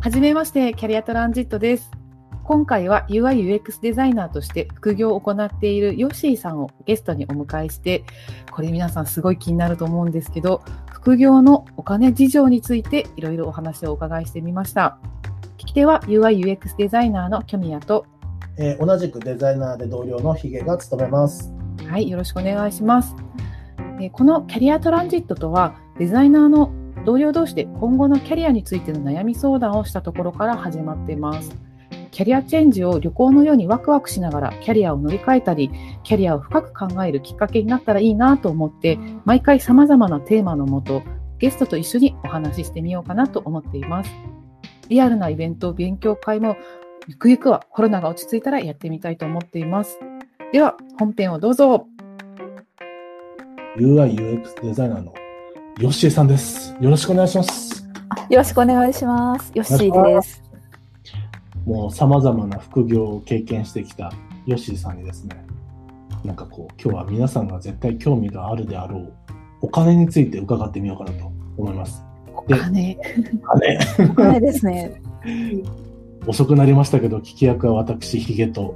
はじめまして、キャリアトランジットです。今回は UI/UX デザイナーとして副業を行っているヨッシーさんをゲストにお迎えして、これ皆さんすごい気になると思うんですけど、副業のお金事情についていろいろお話をお伺いしてみました。聞き手は UI/UX デザイナーのキョミヤと、えー同じくデザイナーで同僚のヒゲが務めます。はい、よろしくお願いします。えーこのキャリアトランジットとは、デザイナーの同僚同士で今後のキャリアについての悩み相談をしたところから始まっています。キャリアチェンジを旅行のようにワクワクしながらキャリアを乗り換えたり、キャリアを深く考えるきっかけになったらいいなと思って、毎回様々なテーマのもと、ゲストと一緒にお話ししてみようかなと思っています。リアルなイベント、勉強会も、ゆくゆくはコロナが落ち着いたらやってみたいと思っています。では、本編をどうぞ。UI、UX デザイナーのヨッシーさんです。よろしくお願いします。よろしくお願いします。ヨッシーです。もう様々な副業を経験してきたヨッシーさんにですね、なんかこう、今日は皆さんが絶対興味があるであろうお金について伺ってみようかなと思います。お金。金はいですね。遅くなりましたけど、聞き役は私、ヒゲと。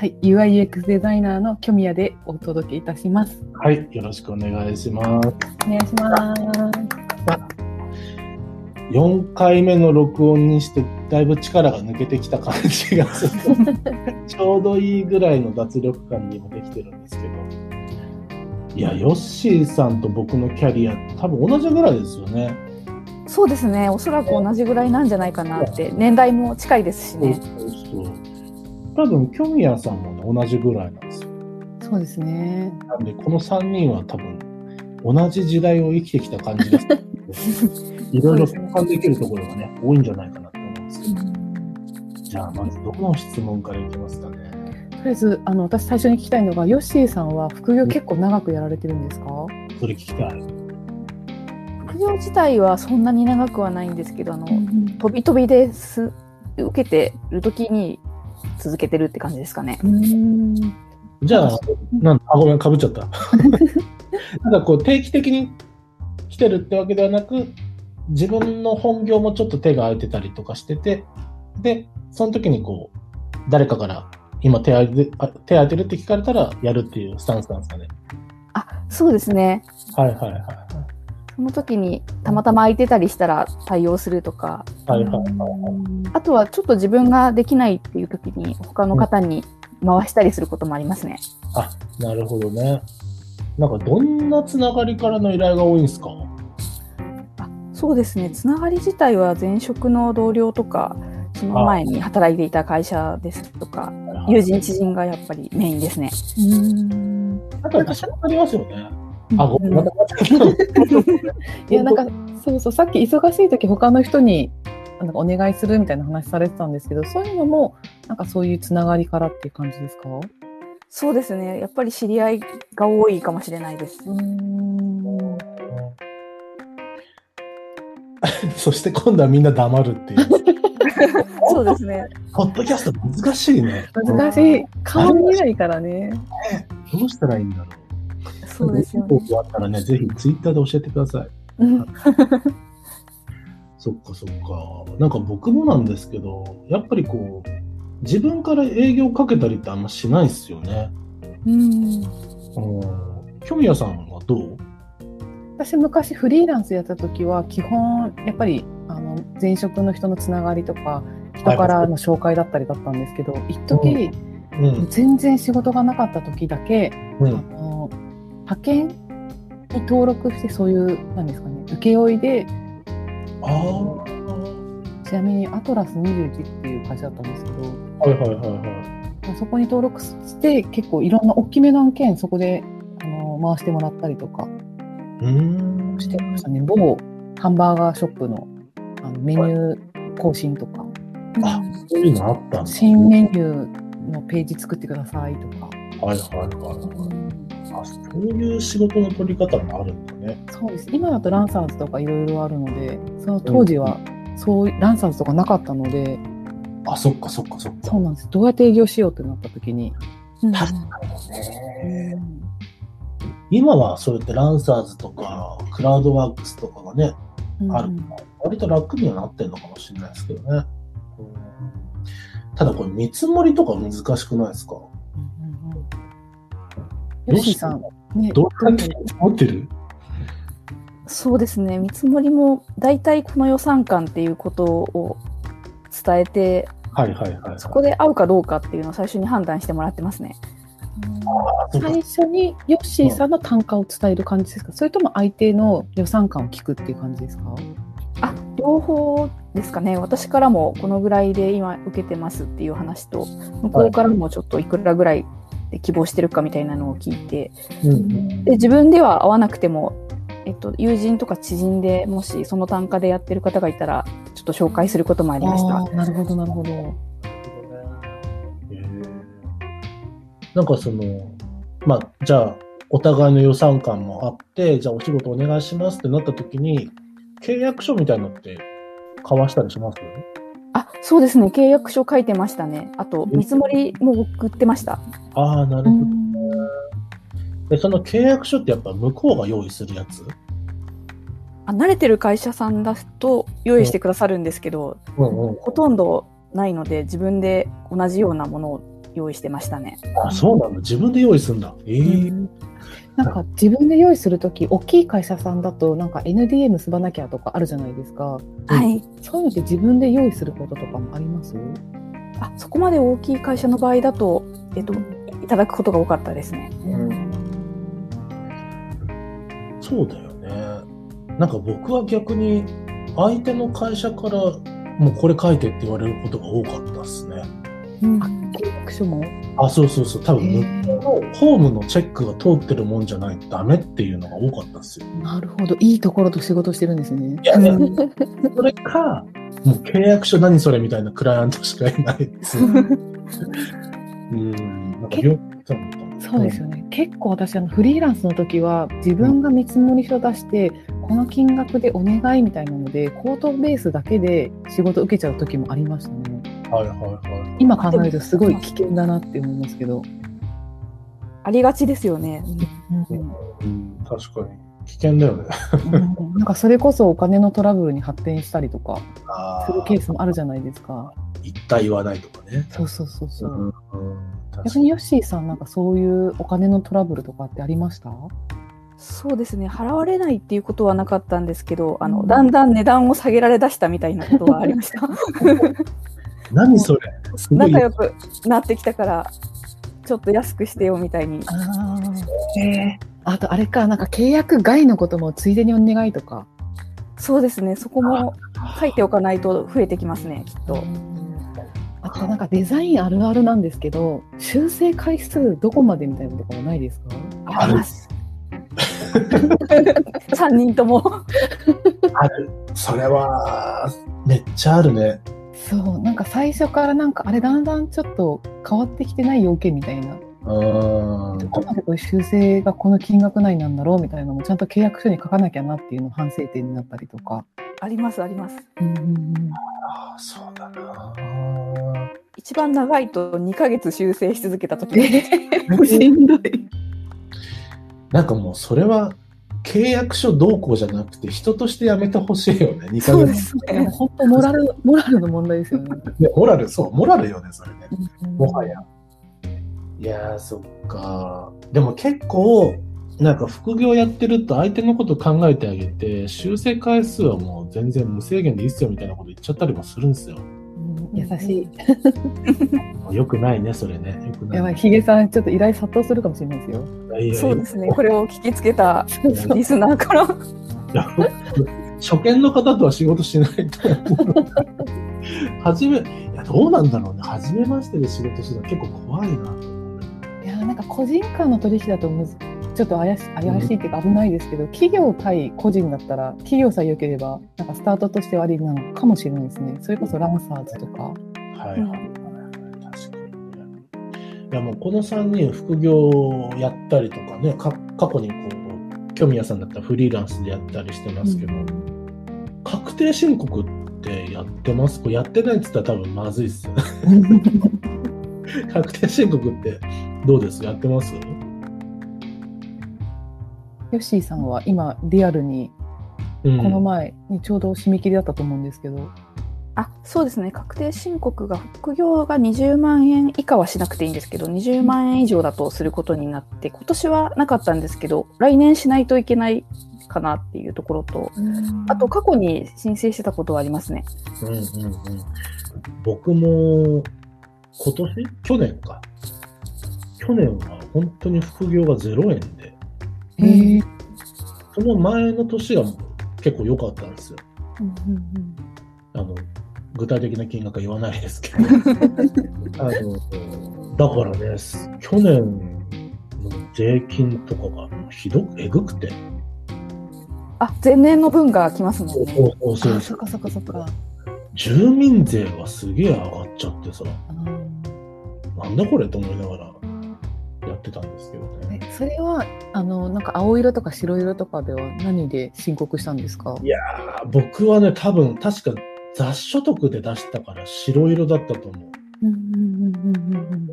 はい、UI/UX デザイナーのキョミヤでお届けいたします。はい、よろしくお願いします。お願いします。4回目の録音にしてだいぶ力が抜けてきた感じがする ちょうどいいぐらいの脱力感にもできてるんですけどいやヨッシーさんと僕のキャリア多分同じぐらいですよねそうですね。おそらく同じぐらいなんじゃないかなって。年代も近いですしそうね。そうそう多分キョミヤさんも、ね、同じぐらいなんですよ。そうですね。なんでこの3人は多分同じ時代を生きてきた感じがする いろいろ共感できるところがね多いんじゃないかなと思うんですけど。じゃあまずどこの質問からいきますかね。とりあえず、あの、私最初に聞きたいのが、ヨッシーさんは副業結構長くやられてるんですか？それ聞きたい。副業自体はそんなに長くはないんですけど、あの、飛び飛びです受けてる時に続けてるって感じですかね。うん。じゃあ、なんだ、あ、ごめん、かぶっちゃった。なんかこう、定期的に来てるってわけではなく、自分の本業もちょっと手が空いてたりとかしてて、で、その時にこう、誰かから、今手空いてあ手空いてるって聞かれたらやるっていうスタンスなんですかね。あ、そうですね。はいはいはい。その時にたまたま空いてたりしたら対応するとか、はいはいはい。あとはちょっと自分ができないっていう時に他の方に回したりすることもありますね。あ、なるほどね。なんかどんなつながりからの依頼が多いんですか？そうですね。つながり自体は前職の同僚とか、その前に働いていた会社ですとか、友人知人がやっぱりメインですね。うん。なんかやっぱそうなりますよね。あ、ごめん、うんま。いや、なんか、そうそう、さっき忙しい時他の人に、なんかお願いするみたいな話されてたんですけど、そういうのも、なんかそういうつながりからっていう感じですか？そうですね。やっぱり知り合いが多いかもしれないです。うん。そして今度はみんな黙るっていう。そうですね。ポッドキャスト難しいね。難しい。顔見ないからね。どうしたらいいんだろう。そうですよね。僕あったらね、ぜひツイッターで教えてください。うんそっかそっか。なんか僕もなんですけど、やっぱりこう、自分から営業かけたりってあんましないっすよね。うん。うん。キョミヤさんはどう？私昔フリーランスやった時は基本やっぱりあの前職の人のつながりとか人からの紹介だったりだったんですけど一時、うん。全然仕事がなかった時だけ、あうん。の派遣に登録してそういうなんですかね請負であちなみにアトラス21っていう会社だったんですけどいはいはいはい。そこに登録して結構いろんな大きめの案件そこであの回してもらったりとかうーん。してましたね。某ハンバーガーショップのあのメニュー更新とか、あ、そういうのあったんだ。新メニューのページ作ってくださいとか。はいはいはいはい。あ、そういう仕事の取り方もあるんだね。そうです。今だとランサーズとかいろいろあるので、その当時はそうランサーズとかなかったので、あ、そっかそっかそっか。そうなんです。どうやって営業しようってなった時に、うん確かにね。今はそうやってランサーズとかクラウドワークスとかがね、ある、割と楽にはなってるのかもしれないですけどね。うん、ただこれ見積もりとか難しくないですか、よしさん、ね、どうやって持ってる？そうですね、見積もりも大体この予算感っていうことを伝えて、はいはいはい、はい、そこで合うかどうかっていうのを最初に判断してもらってますね。最初にヨッシーさんの単価を伝える感じですか、それとも相手の予算感を聞くっていう感じですか？あ両方ですかね、私からもこのぐらいで今受けてますっていう話と、向こうからもちょっといくらぐらいで希望してるかみたいなのを聞いて、で自分では合わなくても、えっと、友人とか知人でもしその単価でやってる方がいたら、ちょっと紹介することもありました。なるほど、なるほど。なんかその、まあ、じゃあ、お互いの予算感もあって、じゃあお仕事お願いしますってなった時に、契約書みたいなのって交わしたりします？あ、そうですね。契約書書いてましたね。あと、見積もりも送ってました。ああ、なるほど、で、その契約書ってやっぱ向こうが用意するやつ？あ慣れてる会社さんだと用意してくださるんですけど、うんうん、ほとんどないので自分で同じようなものを用意してましたね。あ、そうなんだ。自分で用意するんだ。ええー、なんか自分で用意するとき、大きい会社さんだと、なんか NDA 結ばなきゃとかあるじゃないですか。はい。そういうのって自分で用意することとかもあります？あ、そこまで大きい会社の場合だと、えっと、いただくことが多かったですね。うん、そうだよね。なんか僕は逆に、相手の会社から、もうこれ書いてって言われることが多かったですね。うん、契約書もあ、そうそうそう。多分、向こうのホームのチェックが通ってるもんじゃないとダメっていうのが多かったですよ。なるほど。いいところと仕事してるんですね。いや、ね、それか、もう契約書何それみたいなクライアントしかいないです。うん。なんかよそうですよね。結構私、あのフリーランスの時は、自分が見積もり書出して、この金額でお願いみたいなので、口頭ベースだけで仕事受けちゃう時もありましたね。はいはいはい。今考えるとすごい危険だなって思いますけど。ありがちですよね。うん、うん、確かに。危険だよねなんかそれこそお金のトラブルに発展したりとかするケースもあるじゃないですか。言った言わないとかね。そうそうそうそう。うん、逆にヨッシーさんなんかそういうお金のトラブルとかってありました？そうですね払われないっていうことはなかったんですけどあの、だんだん値段を下げられだしたみたいなことはありました。何それ仲良くなってきたからちょっと安くしてよみたいに。あえー、あとあれかなんか契約外のこともついでにお願いとか。そうですねそこも書いておかないと増えてきますねきっと。あとなんかデザインあるあるなんですけど修正回数どこまでみたいなところないですか？あります。3人ともある。それはめっちゃあるね。そうなんか最初からなんかあれだんだんちょっと変わってきてない要件みたいな。どこまでこう修正がこの金額内なんだろうみたいなのもちゃんと契約書に書かなきゃなっていうの反省点になったりとか。ありますあります、うんうんうん、あそうだな一番長いと2か月修正し続けた時 しんどい。なんかもうそれは契約書どうこうじゃなくて、人としてやめてほしいよね、2ヶ月。そうですね。本当、モラル、モラルの問題ですよね。ねモラル、そう、モラルよね、それね。もはや。いやー、そっか。でも結構、なんか副業やってると相手のこと考えてあげて、修正回数はもう全然無制限でいいっすよみたいなこと言っちゃったりもするんですよ。優しい。よくないね、それね。よくない。やばい、ヒゲさん、ちょっと依頼殺到するかもしれないですよ。そうですね。これを聞きつけたリスナーから。初見の方とは仕事しないと思う。初め、いや、どうなんだろうね。初めましてで仕事するの結構怖いな。いや、なんか個人間の取引だとむずちょっと怪し怪しいっていうか危ないですけど、うん、企業対個人だったら、企業さえ良ければ、なんかスタートとしてはありなのかもしれないですね。それこそランサーズとか。はい、はい、確かにね。いやもうこの3人副業やったりとかね、か過去にこう、興味屋さんだったらフリーランスでやったりしてますけど、うん、確定申告ってやってます？これやってないって言ったら多分まずいっすよ。確定申告ってどうです？やってます？ヨッシーさんは今リアルにこの前にちょうど締め切りだったと思うんですけど。あそうですね。確定申告が副業が20万円以下はしなくていいんですけど20万円以上だとすることになって今年はなかったんですけど来年しないといけないかなっていうところとあと過去に申請してたことはありますね。うんうんうん、僕も今年？去年か。去年は本当に副業が0円で、その前の年が結構良かったんですよ。うんうん。あの具体的な金額は言わないですけど。あのだからね、去年の税金とかがひどく、えぐくて。あ前年の分が来ますもんね。そうそかそっかそっか。住民税がすげえ上がっちゃってさ、なんだこれと思いながらやってたんですけどね。えそれはあのなんか青色とか白色とかでは何で申告したんですか？いやー、僕はね、多分、確か雑所得で出したから白色だったと思う。うんうんうんうんうん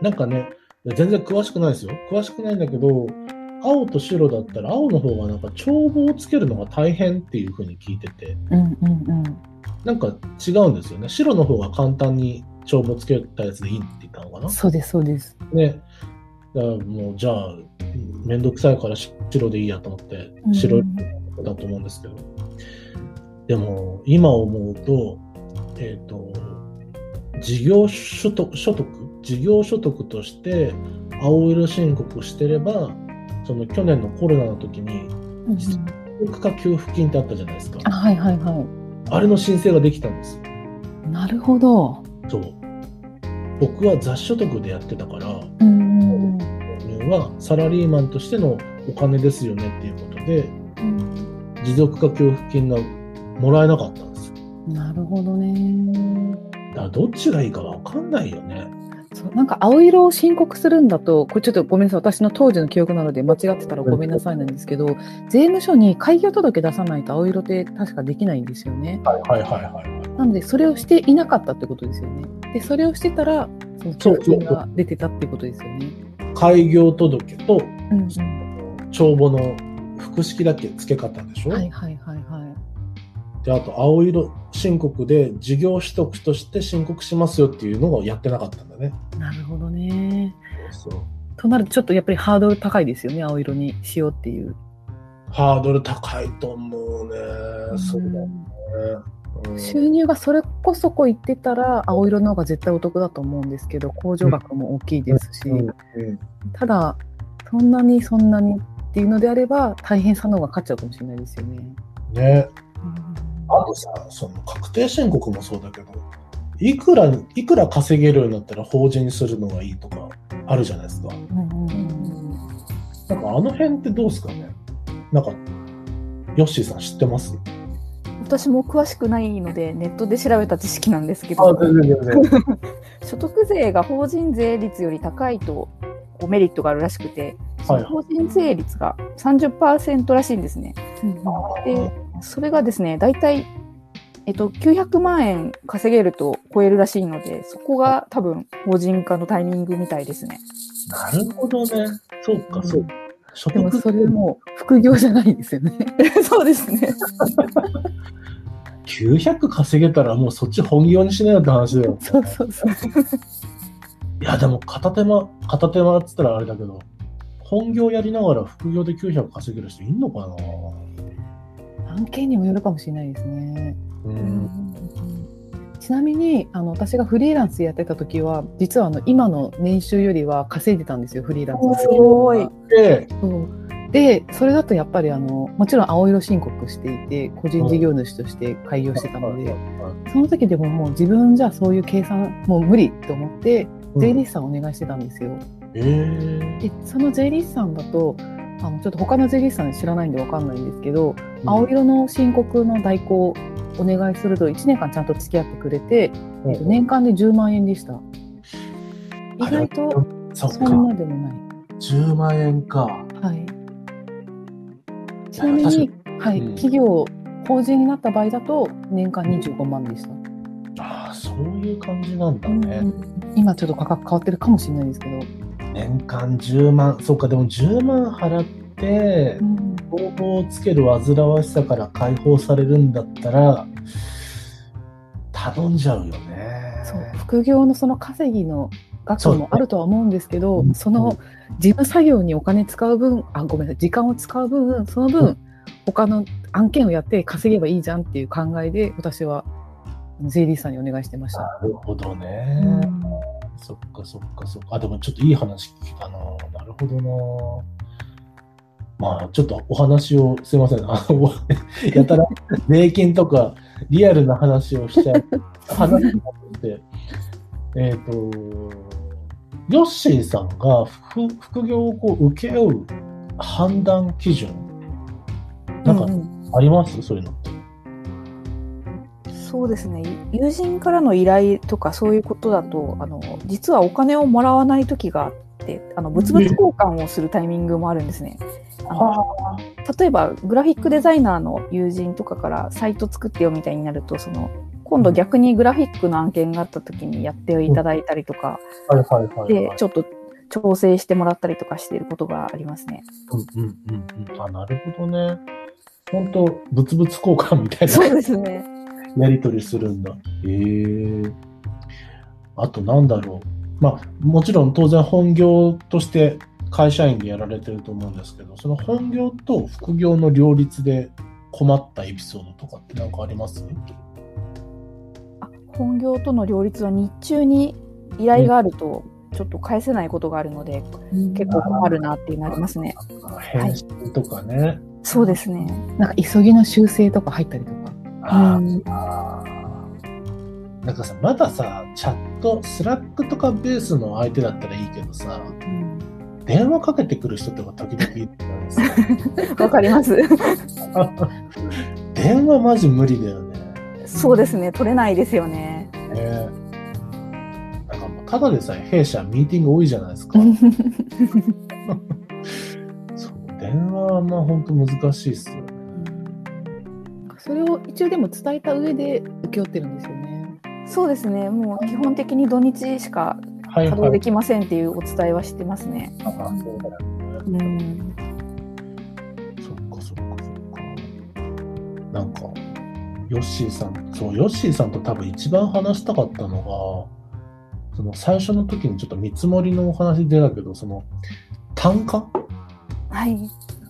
なんかね、全然詳しくないですよ。詳しくないんだけど、青と白だったら青の方がなんか帳簿をつけるのが大変っていう風に聞いてて、うんうんうんなんか違うんですよね。白の方が簡単に帳簿つけたやつでいいって言ったのかな。そうですそうです。ね。だからもう、じゃあ、めんどくさいから白でいいやと思ってう、ん白だと思うんですけど。でも、今思うと、えっ、と、事業所得、所得、事業所得として青色申告してれば、その去年のコロナの時に、うんうん持続化給付金ってあったじゃないですか。あはいはいはあれの申請ができたんです。なるほど。そう。僕は雑所得でやってたから、うんはサラリーマンとしてのお金ですよねっていうことで、うん持続化給付金がもらえなかったんですよ。なるほどね。だからどっちがいいかわかんないよね。そうなんか青色を申告するんだと、これちょっとごめんなさい、私の当時の記憶なので間違ってたらごめんなさいなんですけど、税務署に開業届出さないと青色って確かできないんですよね。はいはいはいはい。なので、それをしていなかったってことですよね。で、それをしてたら、その給付金が出てたってことですよね。開業届とうんうん帳簿の複式だけ付け方でしょ、はいはいはいはい。であと青色申告で事業取得として申告しますよっていうのをやってなかったんだね。なるほどね。そうとなると、ちょっとやっぱりハードル高いですよね、青色にしようっていう。ハードル高いと思うね。そうだね。うん収入がそれこそこいってたら、青色の方が絶対お得だと思うんですけど、控除額も大きいですし、うんうんただ、そんなにそんなにっていうのであれば、大変さの方が勝っちゃうかもしれないですよね。ね。あとさ、その確定申告もそうだけど、いくら、いくら稼げるようになったら法人にするのがいいとかあるじゃないですか。うんうんうんうんなんかあの辺ってどうですかね？なんか、ヨッシーさん知ってます？私も詳しくないのでネットで調べた知識なんですけど全然全然。所得税が法人税率より高いとこうメリットがあるらしくて、その法人税率が30%らしいんですね。でそれがですね大体、えっと、900万円稼げると超えるらしいのでそこが多分法人化のタイミングみたいですね。なるほどね。そうか、そうか。所でも得それも副業じゃないですよね。そうですね。900稼げたらもうそっち本業にしないよって話だよ。そうそうそう。いや、でも片手間、片手間っつったらあれだけど、本業やりながら副業で900稼げる人いんのかな？案件にもよるかもしれないですね。うん。ちなみにあの私がフリーランスやってた時は実はあの今の年収よりは稼いでたんですよフリーランスすごい。で、そうでそれだとやっぱりあのもちろん青色申告していて個人事業主として開業してたのでその時でももう自分じゃそういう計算もう無理と思って税理士さんお願いしてたんですよ。えーでその税理士さんだとあのちょっと他の税理士さん知らないんでわかんないんですけど、青色の申告の代行をお願いすると1年間ちゃんと付き合ってくれて、えっと年間で10万円でした。意外とそんか、なでもない。10万円か。はい。ちなみに、はい、うん企業、法人になった場合だと年間25万でした。ああ、そういう感じなんだね。今ちょっと価格変わってるかもしれないですけど、年間10万、そうか、でも10万払って、方法をつける煩わしさから解放されるんだったら、頼んじゃうよね。そう副業のその稼ぎの額もあるとは思うんですけど、その事務作業にお金使う分、あ、ごめんなさい、時間を使う分、その分、他の案件をやって稼げばいいじゃんっていう考えで、私は税理士さんにお願いしてました。なるほどね。うんそっかそっかそっか。あ、でもちょっといい話聞いたな。なるほどな。まあ、ちょっとお話を、すいません。あの、やたら、税金とか、リアルな話をしちゃう。話になって、えっ、ー、と、ヨッシーさんが副副業をこう請け負う判断基準、なんかあります、うんうん、そういうの。そうですね友人からの依頼とかそういうことだとあの実はお金をもらわない時があってあの物々交換をするタイミングもあるんですね。あの例えばグラフィックデザイナーの友人とかからサイト作ってよみたいになるとその今度逆にグラフィックの案件があった時にやっていただいたりとか、でちょっと調整してもらったりとかしていることがありますね。うんうんうんうん。あ、なるほどね。本当物々交換みたいな。そうですね。やり取りするんだ。へえー。あとなんだろう。まあ、もちろん当然本業として会社員でやられてると思うんですけど、その本業と副業の両立で困ったエピソードとかって何かあります？あ本業との両立は日中に依頼があると、ちょっと返せないことがあるので、うん、結構困るなってなりますね。返信とかね、はい、そうですね。なんか急ぎの修正とか入ったりとか。あなんかさ、まださ、チャット、 Slack とかベースの相手だったらいいけどさ、うん、電話かけてくる人とか時々いる わかります。電話マジ無理だよね。そうですね、取れないですよね。ねなんかもうただでさえ弊社ミーティング多いじゃないですか。そう電話はまあ本当難しいっすよね。それを一応でも伝えた上で請け負ってるんですよね。そうですね。もう基本的に土日しか稼働できませんっていうお伝えはしてますね。はいはい、あそうだ。うん。そっかそっかそっか。なんか、ヨッシーさん、そう、ヨッシーさんと多分一番話したかったのが、その最初の時にちょっと見積もりのお話出たけど、その単価？はい。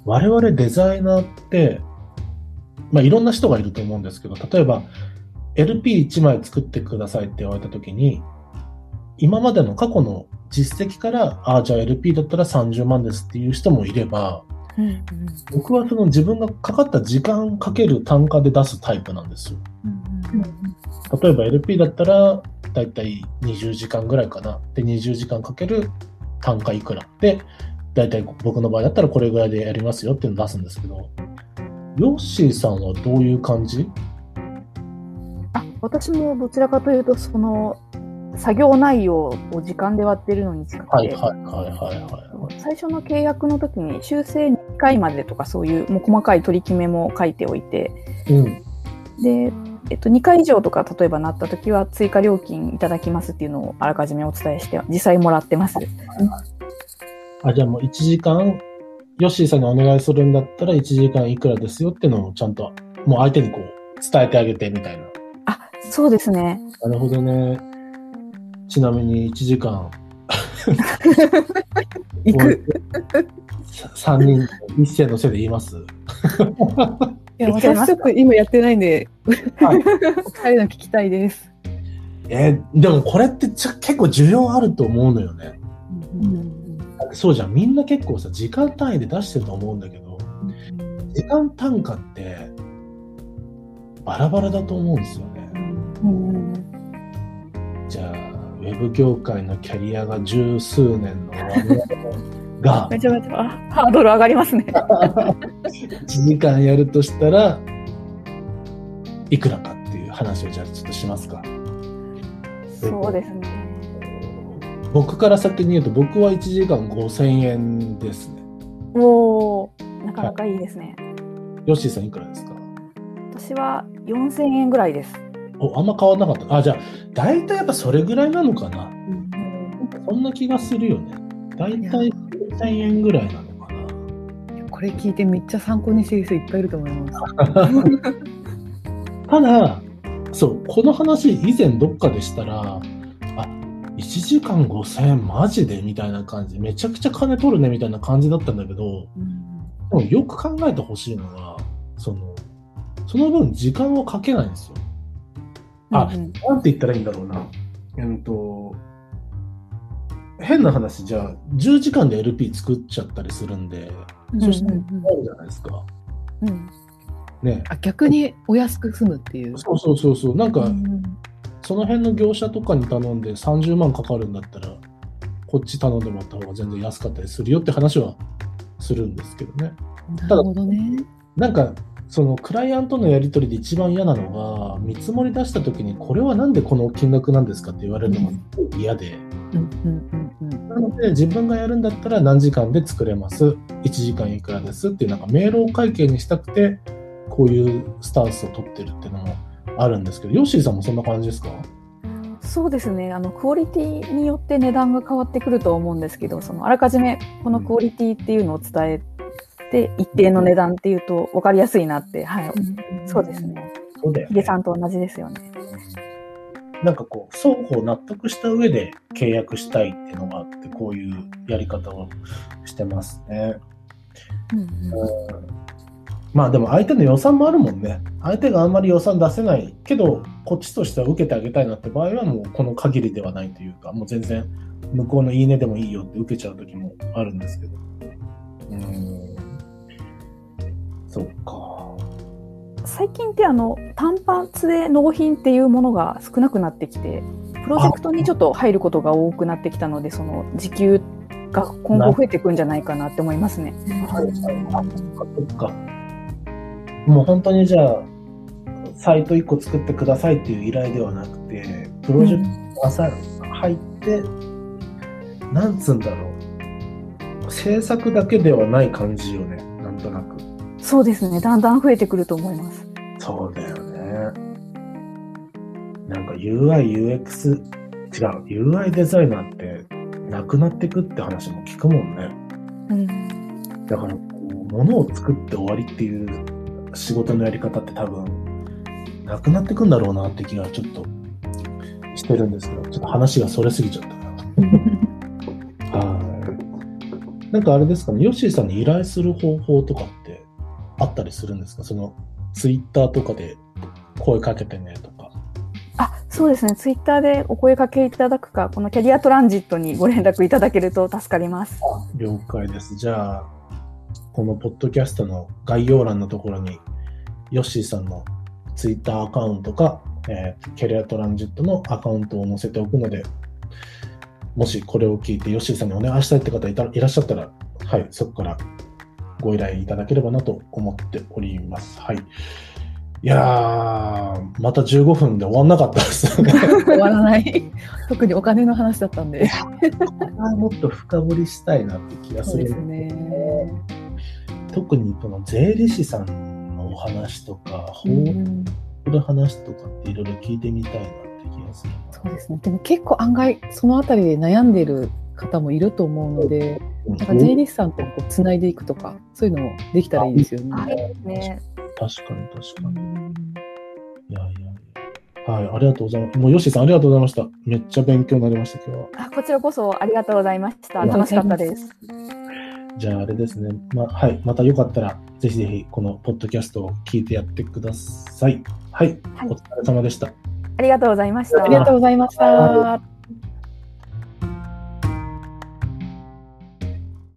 我々デザイナーって、まあ、いろんな人がいると思うんですけど、例えば LP1 枚作ってくださいって言われたときに、今までの過去の実績から、ああ、じゃあ LP だったら30万ですっていう人もいれば、うん、僕はその自分がかかった時間かける単価で出すタイプなんですよ。例えば LP だったら、だいたい20時間ぐらいかな。で、20時間かける単価いくら。で、だいたい僕の場合だったらこれぐらいでやりますよっていうのを出すんですけど、ヨッシーさんはどういう感じ？あ私もどちらかというとその作業内容を時間で割ってるのに近くて、最初の契約の時に修正2回までとかそういうもう細かい取り決めも書いておいて、うん、で、えっと、2回以上とか例えばなった時は追加料金いただきますっていうのをあらかじめお伝えして実際もらってます。あじゃあもう1時間ヨッシーさんにお願いするんだったら1時間いくらですよっていうのをちゃんともう相手にこう伝えてあげてみたいな。あ、そうですね。なるほどね。ちなみに1時間。行く。3人一斉のせいで言いますいや、私ちょっと今やってないんで、はい、お二人の聞きたいです。えー、でもこれってち結構需要あると思うのよね。うんそうじゃん。みんな結構さ、時間単位で出してると思うんだけど、時間単価ってバラバラだと思うんですよね。うん、じゃあ、ウェブ業界のキャリアが十数年のが、めちゃめちゃハードル上がりますね。1時間やるとしたらいくらかっていう話をじゃあちょっとしますか。そうですね。僕から先に言うと、僕は1時間5000円ですね。おお、なかなかいいですね。ヨッシーさんいくらですか？私は4000円ぐらいです。お、あんま変わらなかった。あ、じゃあ、大体やっぱそれぐらいなのかな？うん、そんな気がするよね。大体4000円ぐらいなのかな？結これ聞いてめっちゃ参考にしてる人いっぱいいると思います。ただ、そう、この話以前どっかでしたら、あ、1時間5000円マジでみたいな感じ、めちゃくちゃ金取るねみたいな感じだったんだけど、でもよく考えてほしいのは、その、その分時間をかけないんですよ。あ、うんうんなんて言ったらいいんだろうな。えっと、変な話、じゃあ、10時間で LP 作っちゃったりするんで、うんそして、うんあるじゃないですか。うんね。あ逆にお安く済むっていう。そうそうそうそう。なんか、うんその辺の業者とかに頼んで30万かかるんだったら、こっち頼んでもらった方が全然安かったりするよって話はするんですけどね。なるほどね。なんか、そのクライアントのやり取りで一番嫌なのが、見積もり出した時に、これはなんでこの金額なんですかって言われるのが嫌で。なので自分がやるんだったら何時間で作れます、1時間いくらですっていうなんか明朗会計にしたくて、こういうスタンスを取ってるっていうのもあるんですけど、ヨッシーさんもそんな感じですか？そうですね。あのクオリティによって値段が変わってくると思うんですけどそのあらかじめこのクオリティっていうのを伝えて一定の値段っていうと分かりやすいなって、はい、そうですね。そうだよヒゲさんと同じですよね。なんかこう、双方納得した上で契約したいっていうのがあって、こういうやり方をしてますね。うん。うんまあでも相手の予算もあるもんね。相手があんまり予算出せないけど、こっちとしては受けてあげたいなって場合はもうこの限りではないというか、もう全然向こうのいいねでもいいよって受けちゃう時もあるんですけど。うーん。そっか。最近ってあの単発で納品っていうものが少なくなってきてプロジェクトにちょっと入ることが多くなってきたのでその時給が今後増えていくんじゃないかなって思いますね。はいはい。そっか。もう本当にじゃあ、サイト1個作ってくださいっていう依頼ではなくて、プロジェクトがさ入って、なんつうんだろう。制作だけではない感じよね、なんとなく。そうですねだんだん増えてくると思います。そうだよね。なんか UI、UX、違う、UI デザイナーってなくなってくって話も聞くもんね。うんだから、こう物を作って終わりっていう仕事のやり方って多分、なくなってくんだろうなって気がちょっとしてるんですけど、ちょっと話がそれすぎちゃったな。はい。なんかあれですかね、ヨッシーさんに依頼する方法とかってあったりするんですか？その、ツイッターとかで声かけてねとか。あそうですねツイッターでお声かけいただくかこのキャリアトランジットにご連絡いただけると助かります。了解です。じゃあ、このポッドキャストの概要欄のところに、ヨッシーさんのツイッターアカウントか、えーキャリアトランジットのアカウントを載せておくので、もしこれを聞いてヨッシーさんにお願いしたいって方いたいらっしゃったら、はい、そこからご依頼いただければなと思っております。はい。いやー、また15分で終わんなかったですね。終わらない。特にお金の話だったんで。もっと深掘りしたいなって気がするそうですね。特にこの税理士さん話とか、法うんの話とかっていろいろ聞いてみたいなって気がするな。そうですね。でも結構案外そのあたりで悩んでる方もいると思うので、なんか税理士さんとこうつないでいくとか、そういうのもできたらいいですよね。あいいですね。確かに確かに。うんいやいや。はい、ありがとうございます。もうヨッシーさんありがとうございました。めっちゃ勉強になりました、今日は。あこちらこそありがとうございました。楽しかったです。じゃああれですね。まあ、はい、またよかったら、ぜひぜひこのポッドキャストを聞いてやってください。はい、はいお疲れ様でした。ありがとうございました。ありがとうございました。